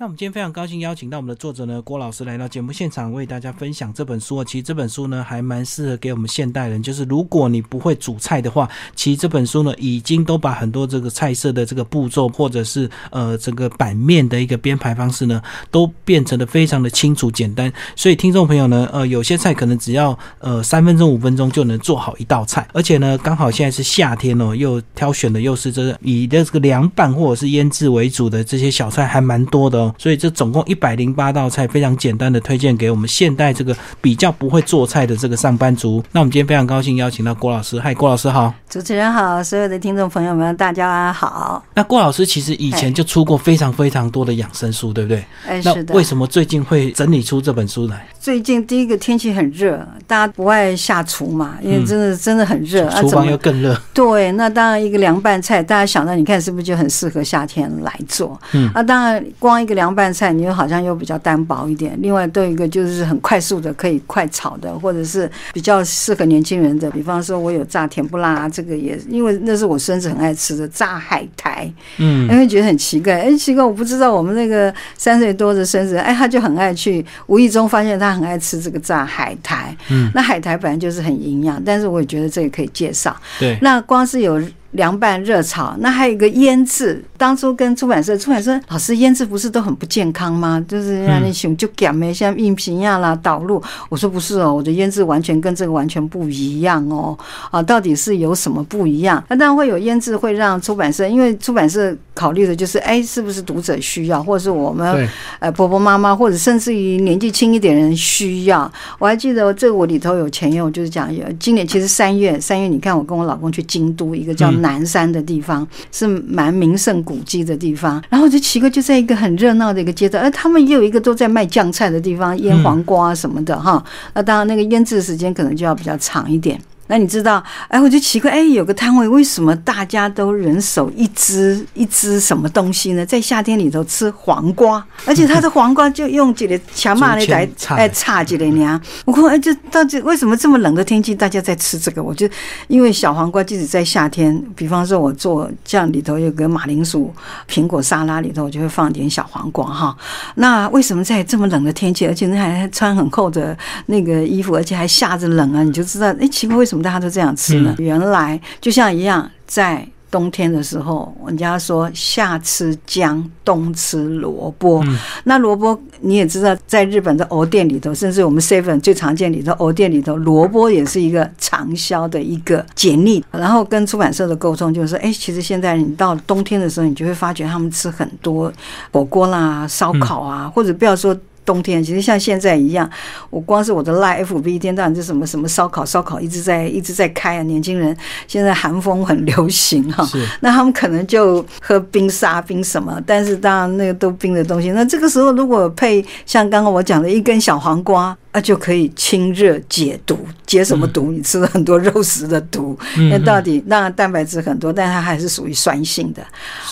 那我们今天非常高兴邀请到我们的作者呢郭老师来到节目现场，为大家分享这本书啊。其实这本书呢还蛮适合给我们现代人，就是如果你不会煮菜的话，其实这本书呢已经都把很多这个菜色的这个步骤，或者是呃这个版面的一个编排方式呢，都变成的非常的清楚简单。所以听众朋友呢，呃有些菜可能只要呃三分钟五分钟就能做好一道菜，而且呢刚好现在是夏天哦，又挑选的又是这个以的这个凉拌或者是腌制为主的这些小菜还蛮多的哦。所以这总共一百零八道菜，非常简单的推荐给我们现代这个比较不会做菜的这个上班族。那我们今天非常高兴邀请到郭老师，嗨，郭老师好。主持人好，所有的听众朋友们，大家好。那郭老师其实以前就出过非常非常多的养生书，对不对？哎，是的。为什么最近会整理出这本书来？最近第一个天气很热，大家不爱下厨嘛，因为真的、真的很热。啊厨房又更热，对，那当然一个凉拌菜，大家想到你看是不是就很适合夏天来做？嗯啊，当然光一个凉拌菜，你又好像又比较单薄一点。另外，都有一个就是很快速的，可以快炒的，或者是比较适合年轻人的。比方说，我有炸甜不辣，这个也因为那是我孙子很爱吃的炸海苔，嗯因为觉得很奇怪，哎，奇怪，我不知道我们那个三岁多的孙子，哎，他就很爱去，无意中发现他很爱吃这个炸海苔。嗯，那海苔本来就是很营养，但是我也觉得这个可以介绍。对，那光是有凉拌、热炒，那还有一个腌制。当初跟出版社，出版社老师腌制不是都很不健康吗？就是让你想就减没像硬皮样啦导入。我说不是哦，我的腌制完全跟这个完全不一样哦。啊，到底是有什么不一样？那当然会有腌制，会让出版社，因为出版社考虑的就是，哎，是不是读者需要，或者是我们，呃婆婆妈妈，或者甚至于年纪轻一点人需要。我还记得这个我里头有前用，就是讲有今年其实三月三月，你看我跟我老公去京都一个叫嗯南山的地方，是蛮名胜古迹的地方。然后我就奇怪，就在一个很热闹的一个街道，而，他们也有一个都在卖酱菜的地方，腌黄瓜什么的哈。那当然那个腌制时间可能就要比较长一点。那你知道，哎，我就奇怪，哎，有个摊位，为什么大家都人手一只一只什么东西呢？在夏天里头吃黄瓜，而且它的黄瓜就用这个强骂来来哎，插几个呢？我看，哎，这到底为什么这么冷的天气，大家在吃这个？我就因为小黄瓜，即使在夏天，比方说我做酱里头有个马铃薯苹果沙拉里头，我就会放点小黄瓜哈。那为什么在这么冷的天气，而且那还穿很厚的那个衣服，而且还下着冷啊？你就知道，哎，奇怪，为什么大家都这样吃呢？原来就像一样，在冬天的时候，人家说夏吃姜，冬吃萝卜。那萝卜你也知道，在日本的藕店里头，甚至我们 seven 最常见里头，藕店里头，萝卜也是一个畅销的一个解腻。然后跟出版社的沟通就是说，哎，其实现在你到冬天的时候，你就会发觉他们吃很多火锅啦、烧烤啊，或者不要说。冬天其实像现在一样，我光是我的 live FB 一天到晚就什么什么烧烤烧烤一直在一直在开啊，年轻人现在寒风很流行哈、是，那他们可能就喝冰沙冰什么，但是当然那个都冰的东西，那这个时候如果配像刚刚我讲的一根小黄瓜。啊，就可以清热解毒，解什么毒？你吃了很多肉食的毒，嗯那到底那蛋白质很多，但它还是属于酸性的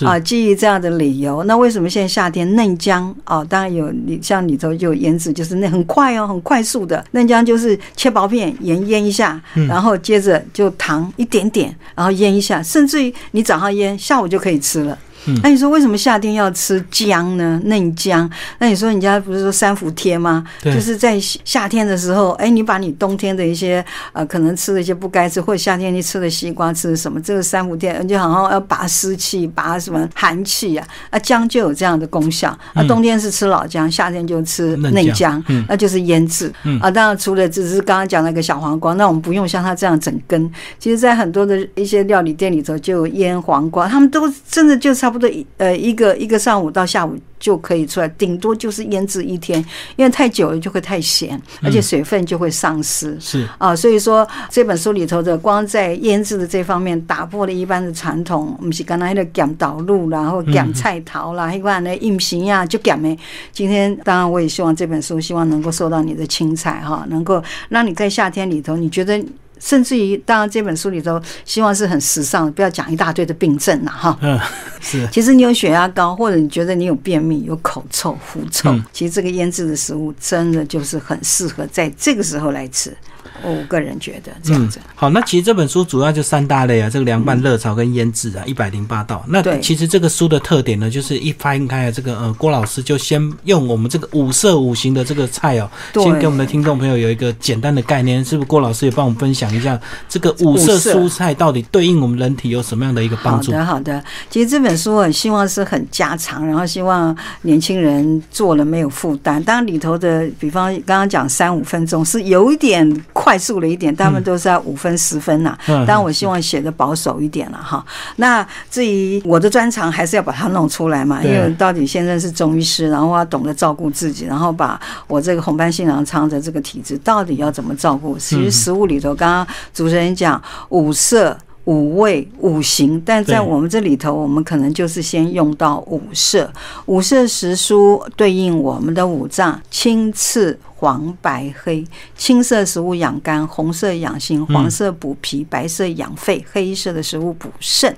啊。基于这样的理由，那为什么现在夏天嫩姜啊？当然有，你像里头就有腌制，就是那很快哦，很快速的嫩姜，就是切薄片，盐腌一下，然后接着就糖一点点，然后腌一下，甚至于你早上腌，下午就可以吃了。那你说为什么夏天要吃姜呢？嫩姜？那你说人家不是说三伏贴吗？对就是在夏天的时候，哎，你把你冬天的一些呃可能吃的一些不该吃，或者夏天你吃的西瓜吃的什么，这个三伏贴就好像要拔湿气、拔什么寒气啊，啊姜就有这样的功效。啊，冬天是吃老姜，夏天就吃嫩姜那就是腌制。啊，当然除了只是刚刚讲那个小黄瓜，那我们不用像它这样整根。其实，在很多的一些料理店里头就有腌黄瓜，他们都真的就差不多一呃一个一个上午到下午就可以出来，顶多就是腌制一天，因为太久了就会太咸，而且水分就会丧失。是，啊，所以说这本书里头的光在腌制的这方面打破了一般的传统，我们是刚才那个讲导入啦，然后讲菜桃啦，一般的硬皮呀就讲没。今天当然我也希望这本书希望能够受到你的青睐哈，能够让你在夏天里头，你觉得。甚至于，当然这本书里头希望是很时尚，不要讲一大堆的病症了，哈。嗯，是，其实你有血压高，或者你觉得你有便秘、有口臭、狐臭，嗯其实这个腌制的食物真的就是很适合在这个时候来吃。我个人觉得这样子。好，那其实这本书主要就三大类啊，这个凉拌、热炒跟腌制啊，一百零八道。那其实这个书的特点呢，就是一翻开啊，这个呃郭老师就先用我们这个五色五行的这个菜哦，对先给我们的听众朋友有一个简单的概念，是不是？郭老师也帮我们分享一下这个五色五色蔬菜到底对应我们人体有什么样的一个帮助？好的，好的。其实这本书我希望是很家常，然后希望年轻人做了没有负担。当然里头的，比方刚刚讲三五分钟是有一点快速了一点，他们都是要五分十分呐、嗯当然我希望写的保守一点了哈。那至于我的专长，还是要把它弄出来嘛，因为到底先生是中医师，然后要懂得照顾自己，然后把我这个红斑性狼疮的这个体质到底要怎么照顾？其实食物里头，刚刚主持人讲五色。五味、五行，但在我们这里头，我们可能就是先用到五色。五色十书对应我们的五脏：青、赤、黄、白、黑。青色食物养肝，红色养心，黄色补脾，白色养肺，黑色的食物补肾。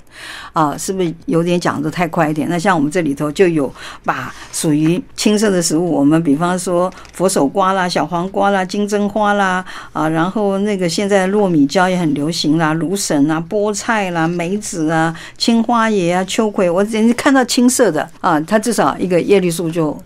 啊，是不是有点讲的太快一点？那像我们这里头就有把属于青色的食物，我们比方说佛手瓜啦、小黄瓜啦、金针花啦，啊，然后那个现在糯米椒也很流行啦，芦笋啊、菠菜啦、梅子啊、青花椰啊、秋葵，我简直看到青色的啊，它至少一个叶绿素就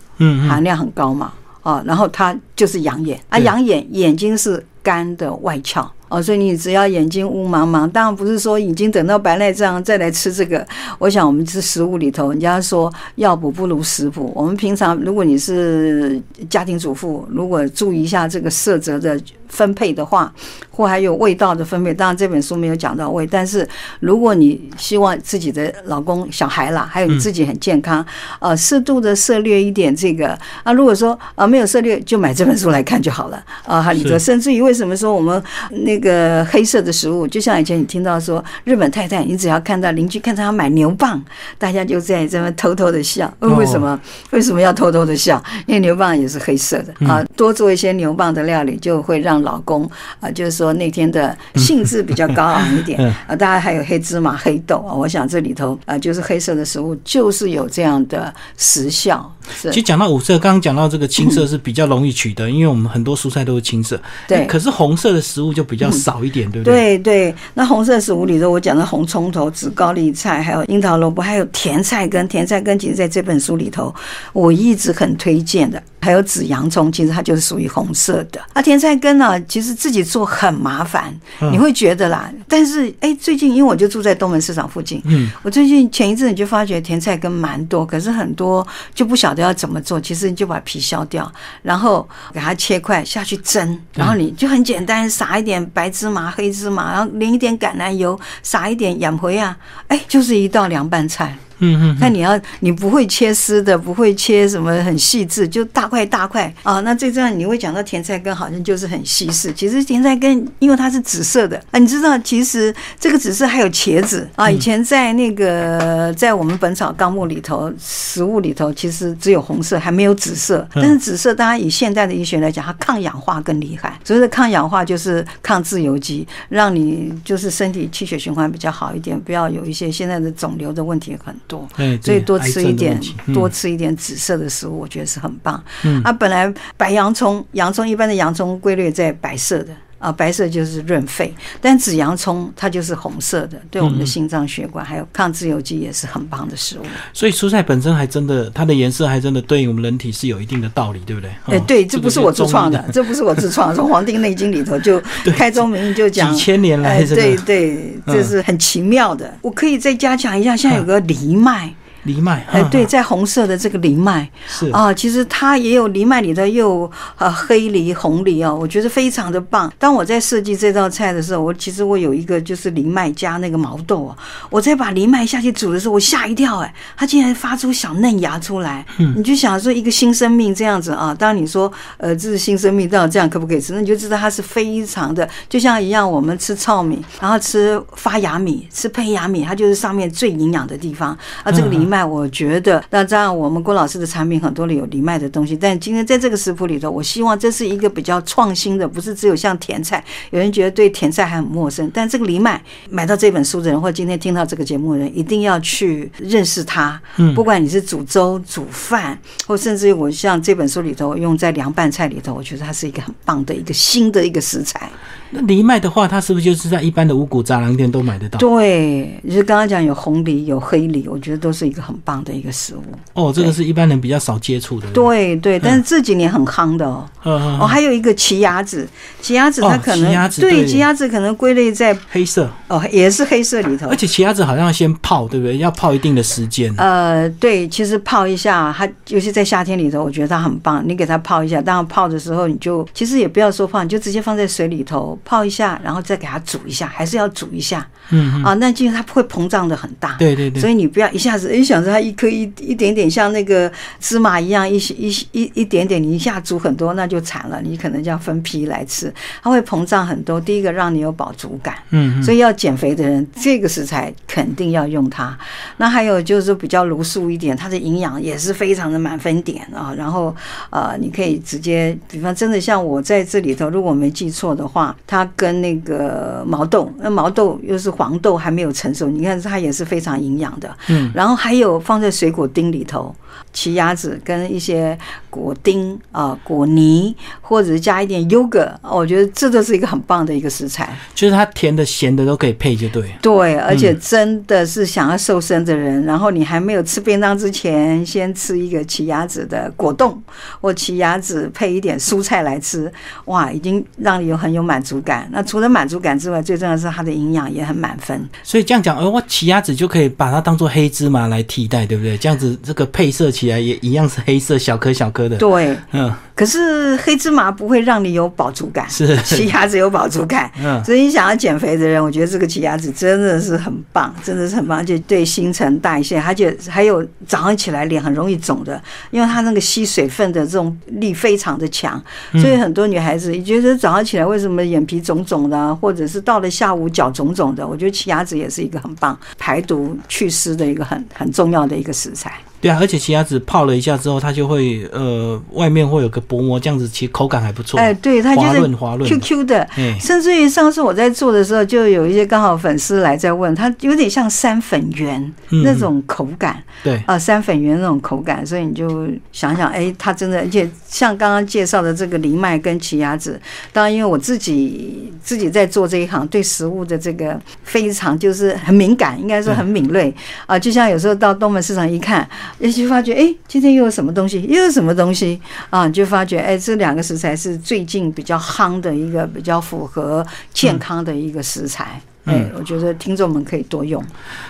含量很高嘛，啊，然后它就是养眼啊，对养眼眼睛是肝的外窍。哦，所以你只要眼睛乌茫茫，当然不是说已经等到白内障再来吃这个。我想我们吃食物里头，人家说药补不如食补。我们平常如果你是家庭主妇，如果注意一下这个色泽的分配的话，或还有味道的分配，当然这本书没有讲到味，但是如果你希望自己的老公、小孩啦，还有你自己很健康，呃，适度的涉猎一点这个啊，如果说啊没有涉猎，就买这本书来看就好了啊。哈里头甚至于为什么说我们那个黑色的食物，就像以前你听到说日本太太，你只要看到邻居看到他买牛蒡，大家就在这边偷偷的笑，为什么？为什么要偷偷的笑？因为牛蒡也是黑色的嗯啊，多做一些牛蒡的料理，就会让老公啊，就是说那天的兴致比较高昂一点嗯啊。当然还有黑芝麻、黑豆啊，我想这里头啊，就是黑色的食物，就是有这样的时效。是其实讲到五色，刚刚讲到这个青色是比较容易取得，因为我们很多蔬菜都是青色。对哎可是红色的食物就比较少一点，对不对？对对，那红色食物里头，我讲的红葱头、紫高丽菜，还有樱桃萝卜，还有甜菜根。甜菜根其实在这本书里头，我一直很推荐的。还有紫洋葱，其实它就是属于红色的。啊，甜菜根呢，其实自己做很麻烦，嗯你会觉得啦。但是哎，最近因为我就住在东门市场附近，嗯，我最近前一阵你就发觉甜菜根蛮多，可是很多就不晓得要怎么做。其实你就把皮削掉，然后给它切块下去蒸，然后你就很简单，撒一点白白芝麻、黑芝麻，然后淋一点橄榄油，撒一点养葵啊，哎，就是一道凉拌菜。嗯嗯那你要你不会切丝的，不会切什么很细致，就大块大块啊。那这这样你会讲到甜菜根好像就是很稀释，其实甜菜根因为它是紫色的啊，你知道其实这个紫色还有茄子啊。以前在那个在我们《本草纲目》里头，食物里头其实只有红色，还没有紫色。但是紫色当然以现代的医学来讲，它抗氧化更厉害。所谓的抗氧化就是抗自由基，让你就是身体气血循环比较好一点，不要有一些现在的肿瘤的问题很多。对，所以多吃一点，嗯多吃一点紫色的食物，我觉得是很棒。嗯啊，本来白洋葱，洋葱一般的洋葱归类在白色的。啊，白色就是润肺，但紫洋葱它就是红色的，对我们的嗯心脏血管还有抗自由基也是很棒的食物。所以蔬菜本身还真的，它的颜色还真的对于我们人体是有一定的道理，对不对？哎，哦对，这不是我自创的这，不是我自创，从《黄帝内经》里头就 开宗明义就讲几千年来哎，对对，嗯这是很奇妙的。我可以再加强一下，现在有个藜麦，藜麦，哎，对，嗯，在红色的这个藜麦，是啊，其实它也有藜麦里头又有呃黑藜、红藜哦，我觉得非常的棒。当我在设计这道菜的时候，我其实我有一个就是藜麦加那个毛豆啊，我在把藜麦下去煮的时候，我吓一跳哎，它竟然发出小嫩芽出来。嗯你就想说一个新生命这样子啊，当你说呃这是新生命，到底这样可不可以吃？那你就知道它是非常的，就像一样我们吃糙米，然后吃发芽米、吃胚芽米，它就是上面最营养的地方啊。这个藜麦。麦，我觉得那这样我们郭老师的产品很多里有藜麦的东西，但今天在这个食谱里头，我希望这是一个比较创新的，不是只有像甜菜，有人觉得对甜菜还很陌生，但这个藜麦买到这本书的人，或今天听到这个节目的人，一定要去认识它。嗯不管你是煮粥、煮饭，或甚至于我像这本书里头用在凉拌菜里头，我觉得它是一个很棒的一个新的一个食材。那藜麦的话，它是不是就是在一般的五谷杂粮店都买得到？对，就是刚刚讲有红藜、有黑藜，我觉得都是一个很棒的一个食物。哦，这个是一般人比较少接触的。对对，但是这几年很夯的哦。嗯嗯哦，还有一个奇亚籽，奇亚籽它哦可能、对对奇亚籽可能归类在黑色，哦也是黑色里头而。且奇亚籽好像要先泡，对不对？要泡一定的时间。呃，对，其实泡一下，它尤其在夏天里头，我觉得它很棒。你给它泡一下，当然泡的时候你就其实也不要说泡，你就直接放在水里头泡一下，然后再给它煮一下，还是要煮一下嗯嗯，啊。那其实它会膨胀的很大。对对对所。以你不要一下子，哎，想着它一颗一一点点像那个芝麻一样，一一一一点点，你一下煮很多，那就惨了。你可能就要分批来吃，它会膨胀很多。第一个让你有饱足感，嗯嗯，所以要减肥的人，这个食材肯定要用它。那还有就是说比较茹素一点，它的营养也是非常的满分点啊。然后呃，你可以直接，比方真的像我在这里头，如果没记错的话，它跟那个毛豆，那毛豆又是黄豆还没有成熟，你看它也是非常营养的。嗯，然后还有放在水果丁里头，奇亚籽跟一些果丁啊、果泥，或者是加一点 yogurt，我觉得这都是一个很棒的一个食材。就是它甜的、咸的都可以配，就对。对，而且真的是想要瘦身的人，然后你还没有吃便当之前，先吃一个奇亚籽的果冻或奇亚籽配一点蔬菜来吃，哇，已经让你有很有满足感。那除了满足感之外，最重要的是它的营养也很满分。所以这样讲，呃，我奇亚籽就可以把它当做黑芝麻来替代，对不对？这样子这个配色起来也一样是黑色，小颗小颗的。对，嗯，可是黑芝麻不会让你有饱足感，是奇亚籽有饱足感。嗯，所以你想要减肥的人，我觉得这个奇亚籽真的是很棒，真的是很棒，而且对新陈代谢，而且还有早上起来脸很容易肿的，因为它那个吸水分的这种力非常的强，所以很多女孩子你觉得早上起来为什么眼皮肿肿的啊，或者是到了下午脚肿肿的，我觉得奇亚籽也是一个很棒排毒祛湿的一个很很重重要的一个食材。对啊，而且奇亚籽泡了一下之后，它就会呃外面会有个薄膜，这样子其实口感还不错，哎，对，它就滑是润滑润。QQ 的，哎，甚至于上次我在做的时候，就有一些刚好粉丝来在问，它有点像山粉圆嗯。那种口感。对，啊、山粉圆那种口感，所以你就想想，哎，它真的，而且像刚刚介绍的这个藜麦跟奇亚籽，当然因为我自己自己在做这一行，对食物的这个非常就是很敏感，应该说很敏锐啊、就像有时候到东门市场一看，也就发觉，哎，今天又有什么东西，又有什么东西啊，你就发觉，哎，这两个食材是最近比较夯的一个比较符合健康的一个食材。哎、嗯我觉得听众们可以多用。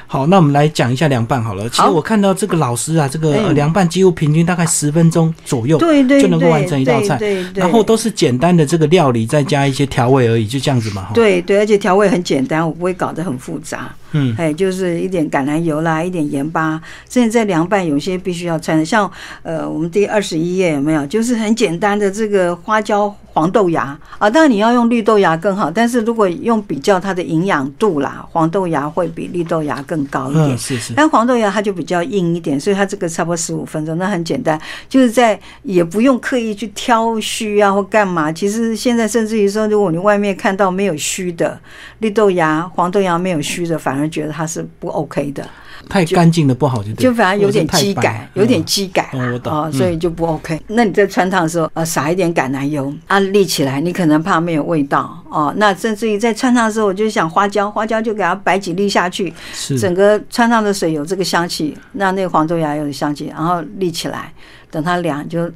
好，那我们来讲一下凉拌好了。其实好我看到这个老师啊，这个凉拌几乎平均大概十分钟左右，对对就能够完成一道菜对对对然后都是简单的这个料理，再加一些调味而已，就这样子嘛。哈，对对，而且调味很简单，我不会搞得很复杂。嗯，哎，就是一点橄榄油啦，一点盐巴。甚至在凉拌，有些必须要穿的，像呃，我们第二十一页有没有？就是很简单的这个花椒黄豆芽啊，当然你要用绿豆芽更好，但是如果用比较它的营养度啦，黄豆芽会比绿豆芽更高一点嗯，。是是，但黄豆芽它就比较硬一点，所以它这个差不多十五分钟，那很简单，就是在也不用刻意去挑须啊或干嘛。其实现在甚至于说，如果你外面看到没有须的绿豆芽、黄豆芽没有须的，反而觉得它是不 OK 的，太干净的不好就对，就反而有点或者是基改，有点嗯基改哦我懂啊，嗯所以就不 OK。那你在穿烫的时候，呃，撒一点橄榄油，啊，立起来，你可能怕没有味道哦。那甚至于在穿烫的时候，我就想花椒，花椒就给它摆几粒下去，是整个穿烫的水有这个香气，那那个黄豆芽有香气，然后立起来，等它凉就。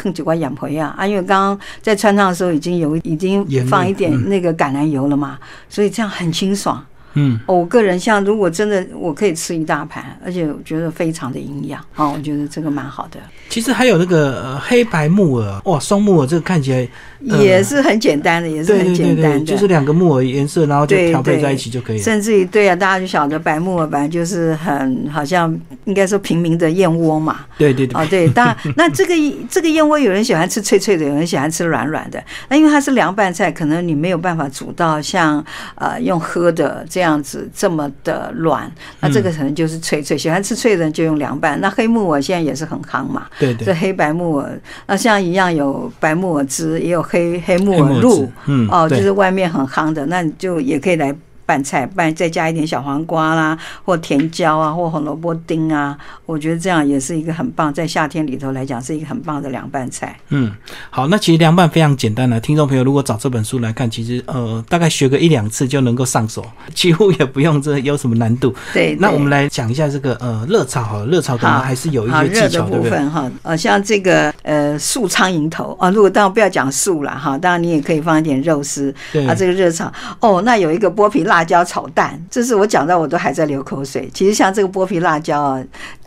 坑几块养回啊啊！因为刚刚在穿烫的时候已经有已经放一点嗯那个橄榄油了嘛，所以这样很清爽。嗯，哦我个人像如果真的我可以吃一大盘，而且我觉得非常的营养，哦，我觉得这个蛮好的，其实还有那个、呃、黑白木耳，哇，双木耳这个看起来呃也是很简单的，也是很简单的，就是两个木耳颜色，然后就调配在一起就可以了。甚至于对啊，大家就晓得白木耳本来就是很好像应该说平民的燕窝嘛，对对对，哦，对，当然，那这个这个燕窝有人喜欢吃脆脆的，有人喜欢吃软软的。那因为它是凉拌菜，可能你没有办法煮到像呃用喝的这这样子这么的软，那这个可能就是脆脆，喜欢吃脆的人就用凉拌。那黑木耳现在也是很夯嘛，对对，这黑白木耳，那像一样有白木耳汁，也有黑黑木耳耳露，嗯哦，就是外面很夯的，那你就也可以来拌菜，拌再加一点小黄瓜啦，或甜椒啊，或红萝卜丁啊，我觉得这样也是一个很棒，在夏天里头来讲是一个很棒的凉拌菜。嗯，好，那其实凉拌非常简单的。听众朋友如果找这本书来看，其实呃大概学个一两次就能够上手，几乎也不用这有什么难度。对，那我们来讲一下这个呃热炒好了，热炒可能还是有一些技巧，对部不对？分哈，呃，像这个呃素苍蝇头啊，如果当然不要讲素了哈，当然你也可以放一点肉丝对啊，这个热炒哦，那有一个剥皮辣椒炒蛋，这是我讲到我都还在流口水。其实像这个剥皮辣椒啊，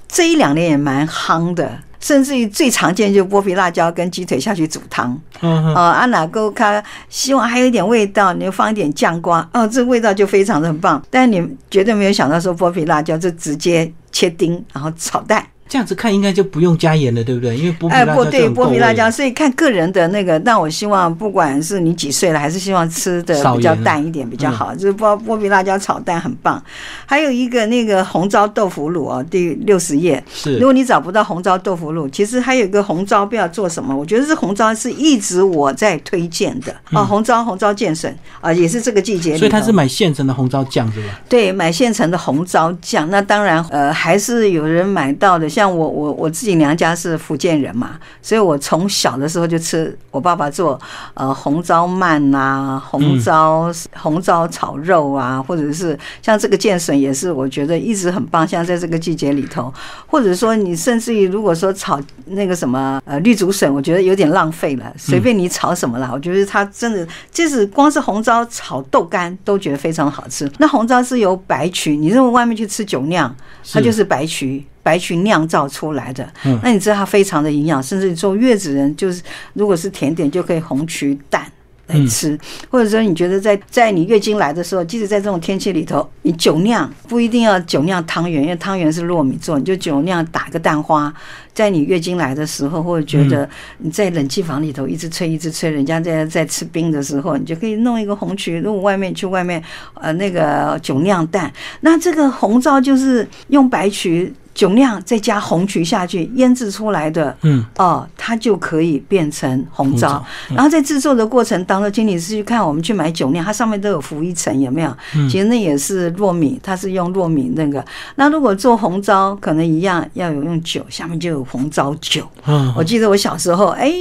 这一两年也蛮夯的。甚至于最常见就是剥皮辣椒跟鸡腿下去煮汤，嗯阿哪够它希望还有一点味道，你就放一点酱瓜，哦，这味道就非常的很棒。但你绝对没有想到说剥皮辣椒就直接切丁，然后炒蛋。这样子看应该就不用加盐了，对不对？因为剥皮哎，辣不对，椒就很够味剥皮辣椒，所以看个人的那个。但我希望，不管是你几岁了，还是希望吃的比较淡一点比较好。就是剥剥皮辣椒炒蛋很棒。还有一个那个红糟豆腐乳哦，第六十页。是如果你找不到红糟豆腐乳，其实还有一个红糟，不知道做什么。我觉得这红糟是一直我在推荐的哦，红糟红糟健笋啊，也是这个季节。所以他是买现成的红糟酱，对吧？对，买现成的红糟酱，那当然，呃，还是有人买到的。像我，我我自己娘家是福建人嘛，所以我从小的时候就吃我爸爸做呃红糟鳗啊，红糟、红糟炒肉啊，或者是像这个剑笋也是，我觉得一直很棒。像在这个季节里头，或者说你甚至于如果说炒那个什么呃绿竹笋，我觉得有点浪费了，随便你炒什么啦，我觉得它真的就是光是红糟炒豆干都觉得非常好吃。那红糟是由白曲，你认为外面去吃酒酿，它就是白曲。白曲酿造出来的，嗯。那你知道它非常的营养，甚至做月子人就是如果是甜点就可以红曲蛋来吃，或者说你觉得在在你月经来的时候，即使在这种天气里头，你酒酿不一定要酒酿汤圆，因为汤圆是糯米做，你就酒酿打个蛋花，在你月经来的时候，或者觉得你在冷气房里头一直吹一直吹，人家在在吃冰的时候，你就可以弄一个红曲，如果外面去外面呃那个酒酿蛋，那这个红糟就是用白曲。酒酿再加红曲下去腌制出来的，嗯，哦，它就可以变成红糟。然后在制作的过程当中，经理是去看我们去买酒酿，它上面都有浮一层，有没有？嗯其实那也是糯米，它是用糯米那个。那如果做红糟，可能一样要有用酒，下面就有红糟酒。嗯我记得我小时候，哎，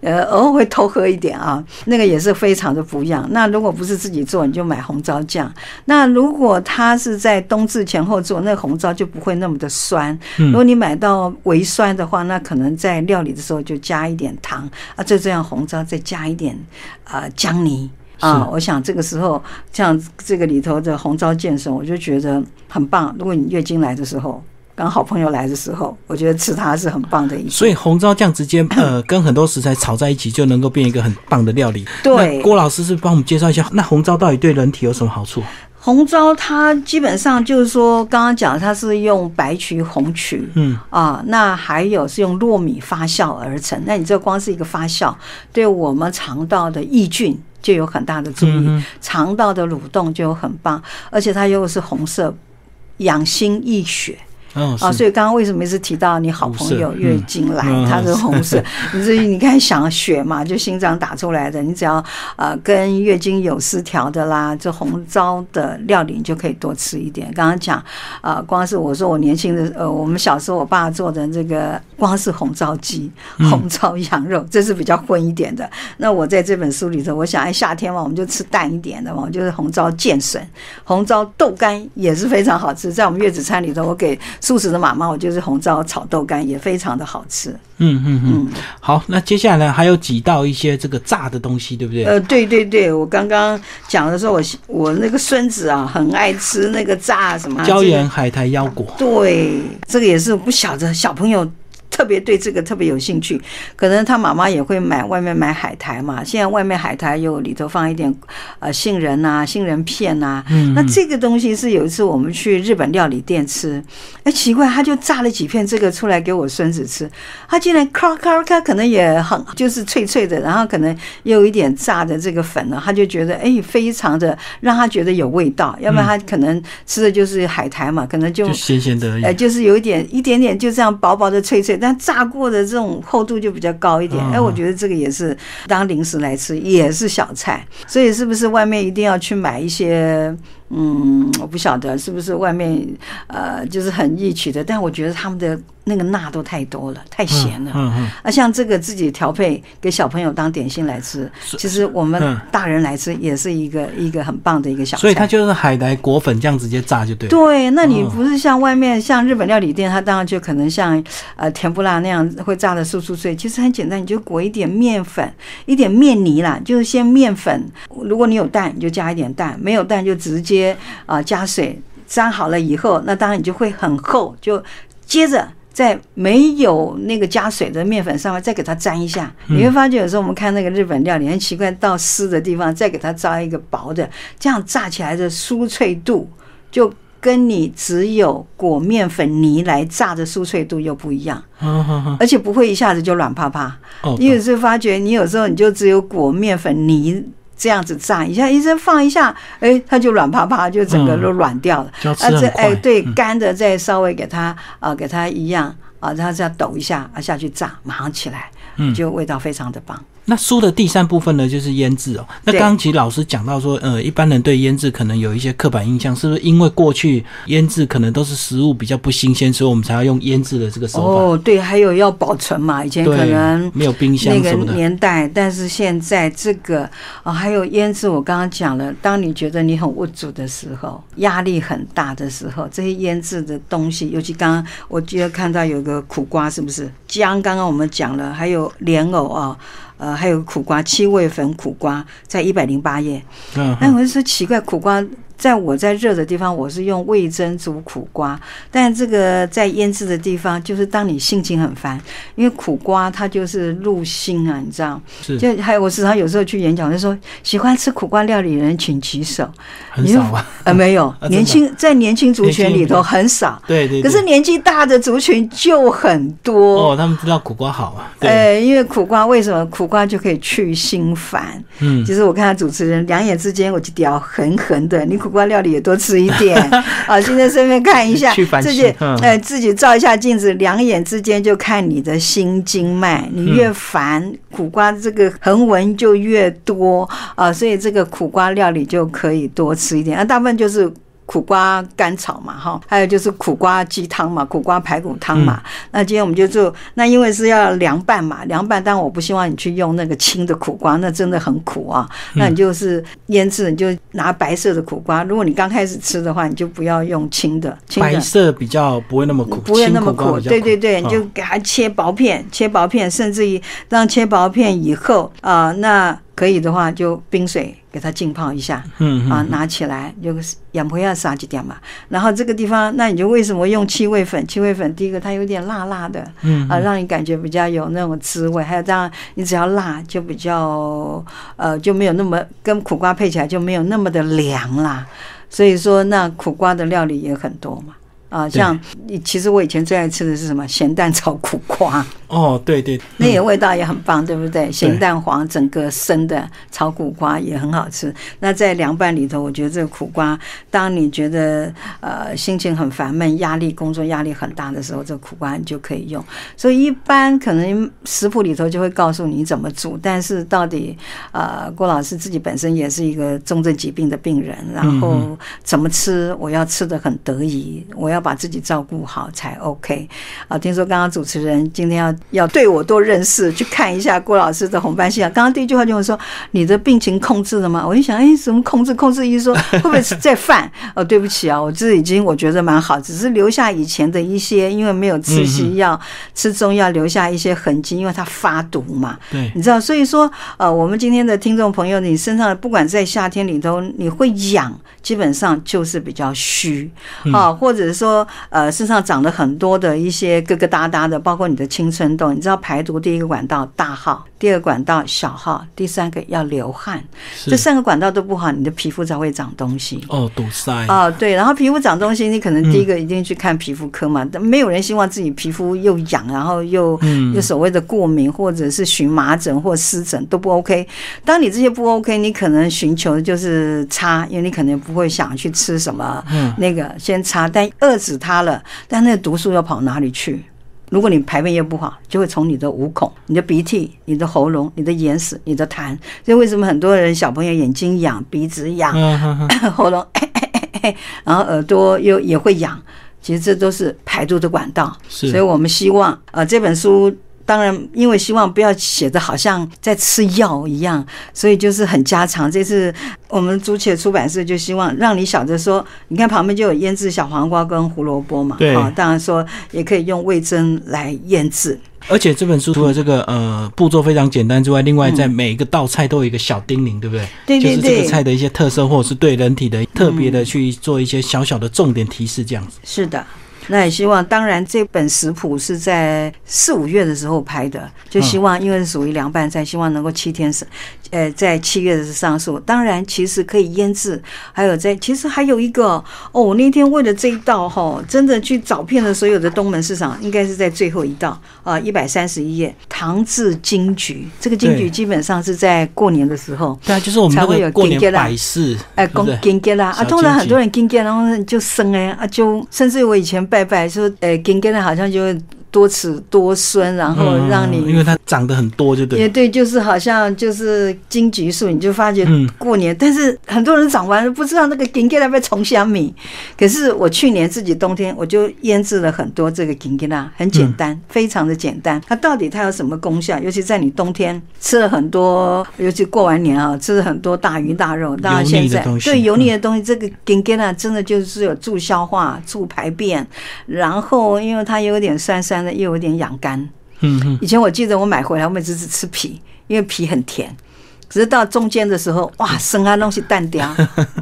呃，偶尔会偷喝一点啊，那个也是非常的不一样。那如果不是自己做，你就买红糟酱。那如果它是在冬至前后做，那红糟就不会那么的酸。嗯如果你买到微酸的话，那可能在料理的时候就加一点糖啊，就这样红糟再加一点呃姜泥。啊，我想这个时候像这个里头的红糟健身，我就觉得很棒。如果你月经来的时候，刚好朋友来的时候，我觉得吃它是很棒的一所以红糟酱直接呃 跟很多食材炒在一起，就能够变一个很棒的料理。对郭老师是帮我们介绍一下，那红糟到底对人体有什么好处？红糟它基本上就是说，刚刚讲它是用白曲、红曲，嗯啊，那还有是用糯米发酵而成。那你这光是一个发酵，对我们肠道的抑菌就有很大的注意，嗯肠道的蠕动就很棒，而且它又是红色，养心益血。哦啊，所以刚刚为什么一直提到你好朋友月经来，嗯它是红色？你至于你看想血嘛，就心脏打出来的，你只要呃跟月经有失调的啦，这红糟的料理你就可以多吃一点。刚刚讲呃，光是我说我年轻的呃，我们小时候我爸做的这个光是红糟鸡、嗯 红糟羊肉，这是比较荤一点的。那我在这本书里头，我想哎夏天嘛，我们就吃淡一点的嘛，就是红糟剑笋、红糟豆干也是非常好吃。在我们月子餐里头，我给素食的妈妈，我就是红糟炒豆干也非常的好吃。嗯嗯嗯。嗯，好，那接下来呢还有几道一些这个炸的东西，对不对？呃，对对对，我刚刚讲的时候，我我那个孙子啊，很爱吃那个炸什么椒这个盐海苔腰果。对，这个也是不晓得小朋友特别对这个特别有兴趣，可能他妈妈也会买外面买海苔嘛。现在外面海苔有里头放一点呃杏仁呐、杏仁片呐。嗯那这个东西是有一次我们去日本料理店吃，哎，奇怪，他就炸了几片这个出来给我孙子吃，他竟然咔咔咔，可能也很就是脆脆的，然后可能又有一点炸的这个粉呢，他就觉得哎，非常的让他觉得有味道，要不然他可能吃的就是海苔嘛，可能就就咸咸的而已。呃，就是有一点一点点就这样薄薄的脆脆，但炸过的这种厚度就比较高一点。嗯哎，我觉得这个也是当零食来吃，也是小菜。所以是不是外面一定要去买一些？嗯，我不晓得是不是外面呃就是很易取的，但我觉得他们的那个钠都太多了，太咸了。嗯嗯，啊，像这个自己调配给小朋友当点心来吃，其实我们嗯大人来吃也是一个一个很棒的一个小菜。所以它就是海苔裹粉这样直接炸就对了。对，那你哦不是像外面像日本料理店，它当然就可能像呃甜不辣那样会炸的酥酥脆。其实很简单，你就裹一点面粉，一点面泥啦，就是先面粉。如果你有蛋，你就加一点蛋；没有蛋就直接啊、呃加水粘好了以后，那当然你就会很厚，就接着。在没有那个加水的面粉上面再给它粘一下，你会发觉有时候我们看那个日本料理很奇怪，到湿的地方再给它扎一个薄的，这样炸起来的酥脆度就跟你只有裹面粉泥来炸的酥脆度又不一样，而且不会一下子就软趴趴。哦，你有时候发觉，你有时候你就只有裹面粉泥这样子炸一下，一直放一下，哎，它就软趴趴，就整个都软掉了。啊，这。哎，对，嗯干的再稍微给它啊，给它一样啊，然后再抖一下啊，下去炸，马上起来，嗯就味道非常的棒。那书的第三部分呢，就是腌制哦。那对刚刚其实老师讲到说，呃，一般人对腌制可能有一些刻板印象，是不是因为过去腌制可能都是食物比较不新鲜，所以我们才要用腌制的这个手法？哦，对，还有要保存嘛，以前可能，没有冰箱那个。年代，但是现在这个啊、还有腌制，我刚刚讲了，当你觉得你很无助的时候，压力很大的时候，这些腌制的东西，尤其刚刚我记得看到有个苦瓜，是不是姜？刚刚我们讲了，还有莲藕啊。呃，还有苦瓜七味粉苦瓜，在一百零八页。嗯那我就说奇怪，苦瓜在我在热的地方，我是用味噌煮苦瓜，但这个在腌制的地方，就是当你心情很烦，因为苦瓜它就是入心啊，你知道？是就还有我时常有时候去演讲，就说喜欢吃苦瓜料理的人请举手。很少啊。呃，没有，年轻在年轻族群里头很少，对对对。可是年纪大的族群就很多。哦，他们知道苦瓜好啊。对，呃，因为苦瓜为什么苦瓜就可以去心烦？嗯，就是我看他主持人两眼之间，我就屌狠狠的，你苦瓜料理也多吃一点 啊！现在顺便看一下 自己心，嗯呃，自己照一下镜子，两眼之间就看你的心经脉，你嗯越烦，苦瓜这个横纹就越多啊，所以这个苦瓜料理就可以多吃一点。啊，大部分就是。苦瓜甘草嘛，哈，还有就是苦瓜鸡汤嘛，苦瓜排骨汤嘛。那今天我们就做，那因为是要凉拌嘛，凉拌，但我不希望你去用那个青的苦瓜，那真的很苦啊。那你就是腌制，你就拿白色的苦瓜。如果你刚开始吃的话，你就不要用青的，青的白色比较不会那么苦，不会那么苦。对对对，你哦就给它切薄片，切薄片，甚至于让切薄片以后啊、那可以的话就冰水给它浸泡一下。嗯啊，拿起来就是养不要撒几点嘛。然后这个地方，那你就为什么用七味粉？七味粉第一个它有点辣辣的，嗯啊，让你感觉比较有那种滋味。还有这样，你只要辣就比较呃就没有那么跟苦瓜配起来就没有那么的凉啦。所以说，那苦瓜的料理也很多嘛。啊，对。像其实我以前最爱吃的是什么？咸蛋炒苦瓜，哦，对对，那个味道也很棒，对不对？咸蛋黄整个生的炒苦瓜也很好吃。那在凉拌里头，我觉得这个苦瓜，当你觉得呃心情很烦闷、压力工作压力很大的时候，这个苦瓜你就可以用。所以一般可能食谱里头就会告诉你怎么煮，但是到底呃郭老师自己本身也是一个重症疾病的病人，然后怎么吃，我要吃的很得意，我要把自己照顾好才 OK。啊，听说刚刚主持人今天要要对我多认识，去看一下郭老师的红斑性啊。刚刚第一句话就会说你的病情控制了吗？我就想，哎，怎么控制？控制医说 会不会是在犯？哦，对不起啊，我这已经我觉得蛮好，只是留下以前的一些，因为没有吃西药、吃中药留下一些痕迹，因为它发毒嘛。对，你知道，所以说，呃，我们今天的听众朋友，你身上不管在夏天里头，你会痒，基本上就是比较虚啊，或者说说呃身上长了很多的一些疙疙瘩瘩的，包括你的青春痘，你知道排毒第一个管道大号，第二管道小号，第三个要流汗，这三个管道都不好，你的皮肤才会长东西。哦，堵塞，哦，对，然后皮肤长东西，你可能第一个一定去看皮肤科嘛，但没有人希望自己皮肤又痒，然后又嗯又所谓的过敏或者是荨麻疹或湿疹都不 OK。当你这些不 OK，你可能寻求的就是擦，因为你可能不会想去吃什么嗯那个先擦，但遏制它了，但那个毒素要跑哪里去？如果你排便又不好，就会从你的五孔、你的鼻涕、你的喉咙、你的眼屎、你的痰。所以为什么很多人小朋友眼睛痒、鼻子痒、喉咙，然后耳朵又也会痒，其实这都是排毒的管道。是所以我们希望呃这本书。当然，因为希望不要写的好像在吃药一样，所以就是很家常。这次我们朱雀出版社就希望让你晓得说，你看旁边就有腌制小黄瓜跟胡萝卜嘛，对啊，当然说也可以用味增来腌制。而且这本书除了这个呃步骤非常简单之外，另外在每一个道菜都有一个小叮咛，对不对？对对就是这个菜的一些特色，或者是对人体的特别的去做一些小小的重点提示，这样子。是的，那也希望，当然这本食谱是在四五月的时候拍的，就希望因为是属于凉拌菜，希望能够七天上，呃，在七月的上树。当然，其实可以腌制，还有在其实还有一个哦，我那天为了这一道哈，真的去找遍了所有的东门市场，应该是在最后一道啊，一百三十一页糖制金桔。这个金桔基本上是在过年的时候。对啊，就是我们那才会有个过年百事，哎，讲对不对？金桔啦，啊，小通常很多人金桔，然后就生哎，啊，就甚至我以前拜拜说，呃，金桔呢好像就会多子多孙，然后让你嗯因为它长得很多，就对也。对，就是好像就是金桔树，你就发觉嗯过年，但是很多人长完了不知道那个金桔啦被虫香米。可是我去年自己冬天我就腌制了很多这个金桔啦，很简嗯单，非常的简单。它到底它有什么功效？尤其在你冬天吃了很多，尤其过完年啊，吃了很多大鱼大肉，当然现在对油腻嗯的东西，这个金桔啦真的就是有助消化、助排便，然后因为它有点酸酸的，又有点养肝。以前我记得我买回来，我每次只吃皮，因为皮很甜。只是到中间的时候，哇，生啊东西淡掉，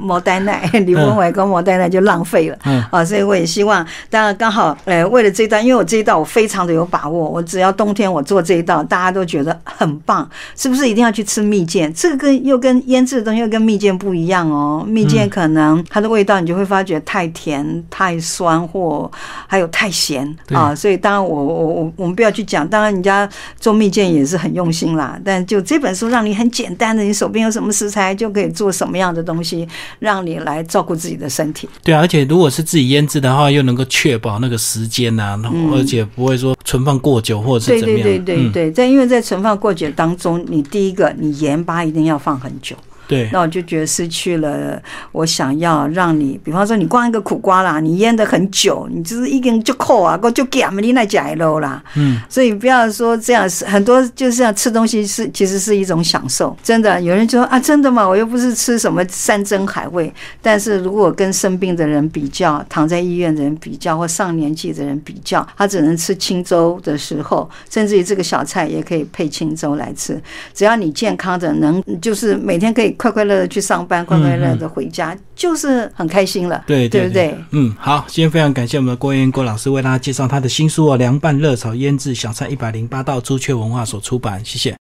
毛蛋奶，李文伟跟毛蛋奶就浪费了。嗯啊，所以我也希望，当然刚好，呃，为了这一道，因为我这一道我非常的有把握，我只要冬天我做这一道，大家都觉得很棒，是不是一定要去吃蜜饯？这个跟又跟腌制的东西又跟蜜饯不一样哦，蜜饯可能它的味道你就会发觉太甜、太酸或还有太咸啊，所以当然我我我我们不要去讲，当然人家做蜜饯也是很用心啦，但就这本书让你很简单的，你手边有什么食材就可以做什么样的东西，让你来照顾自己的身体。对啊，而且如果是自己腌制的话，又能够确保那个时间呐、然后而且不会说存放过久或者怎么样。对对对对，在因为在存放过久当中，你第一个你盐巴一定要放很久。对那我就觉得失去了我想要让你，比方说你光一个苦瓜啦，你腌的很久，你就是一根就扣啊，够就咸你那假肉啦。嗯，所以不要说这样，很多就是要吃东西是其实是一种享受，真的。有人就说啊，真的吗？我又不是吃什么山珍海味。但是如果跟生病的人比较，躺在医院的人比较，或上年纪的人比较，他只能吃清粥的时候，甚至于这个小菜也可以配清粥来吃。只要你健康的，能就是每天可以快快乐乐去上班，快快乐乐的回家，就是很开心了，对对不对？嗯，好，今天非常感谢我们的郭燕郭老师为大家介绍他的新书哦，《凉拌热炒腌制小菜一百零八道》，朱雀文化所出版，谢谢。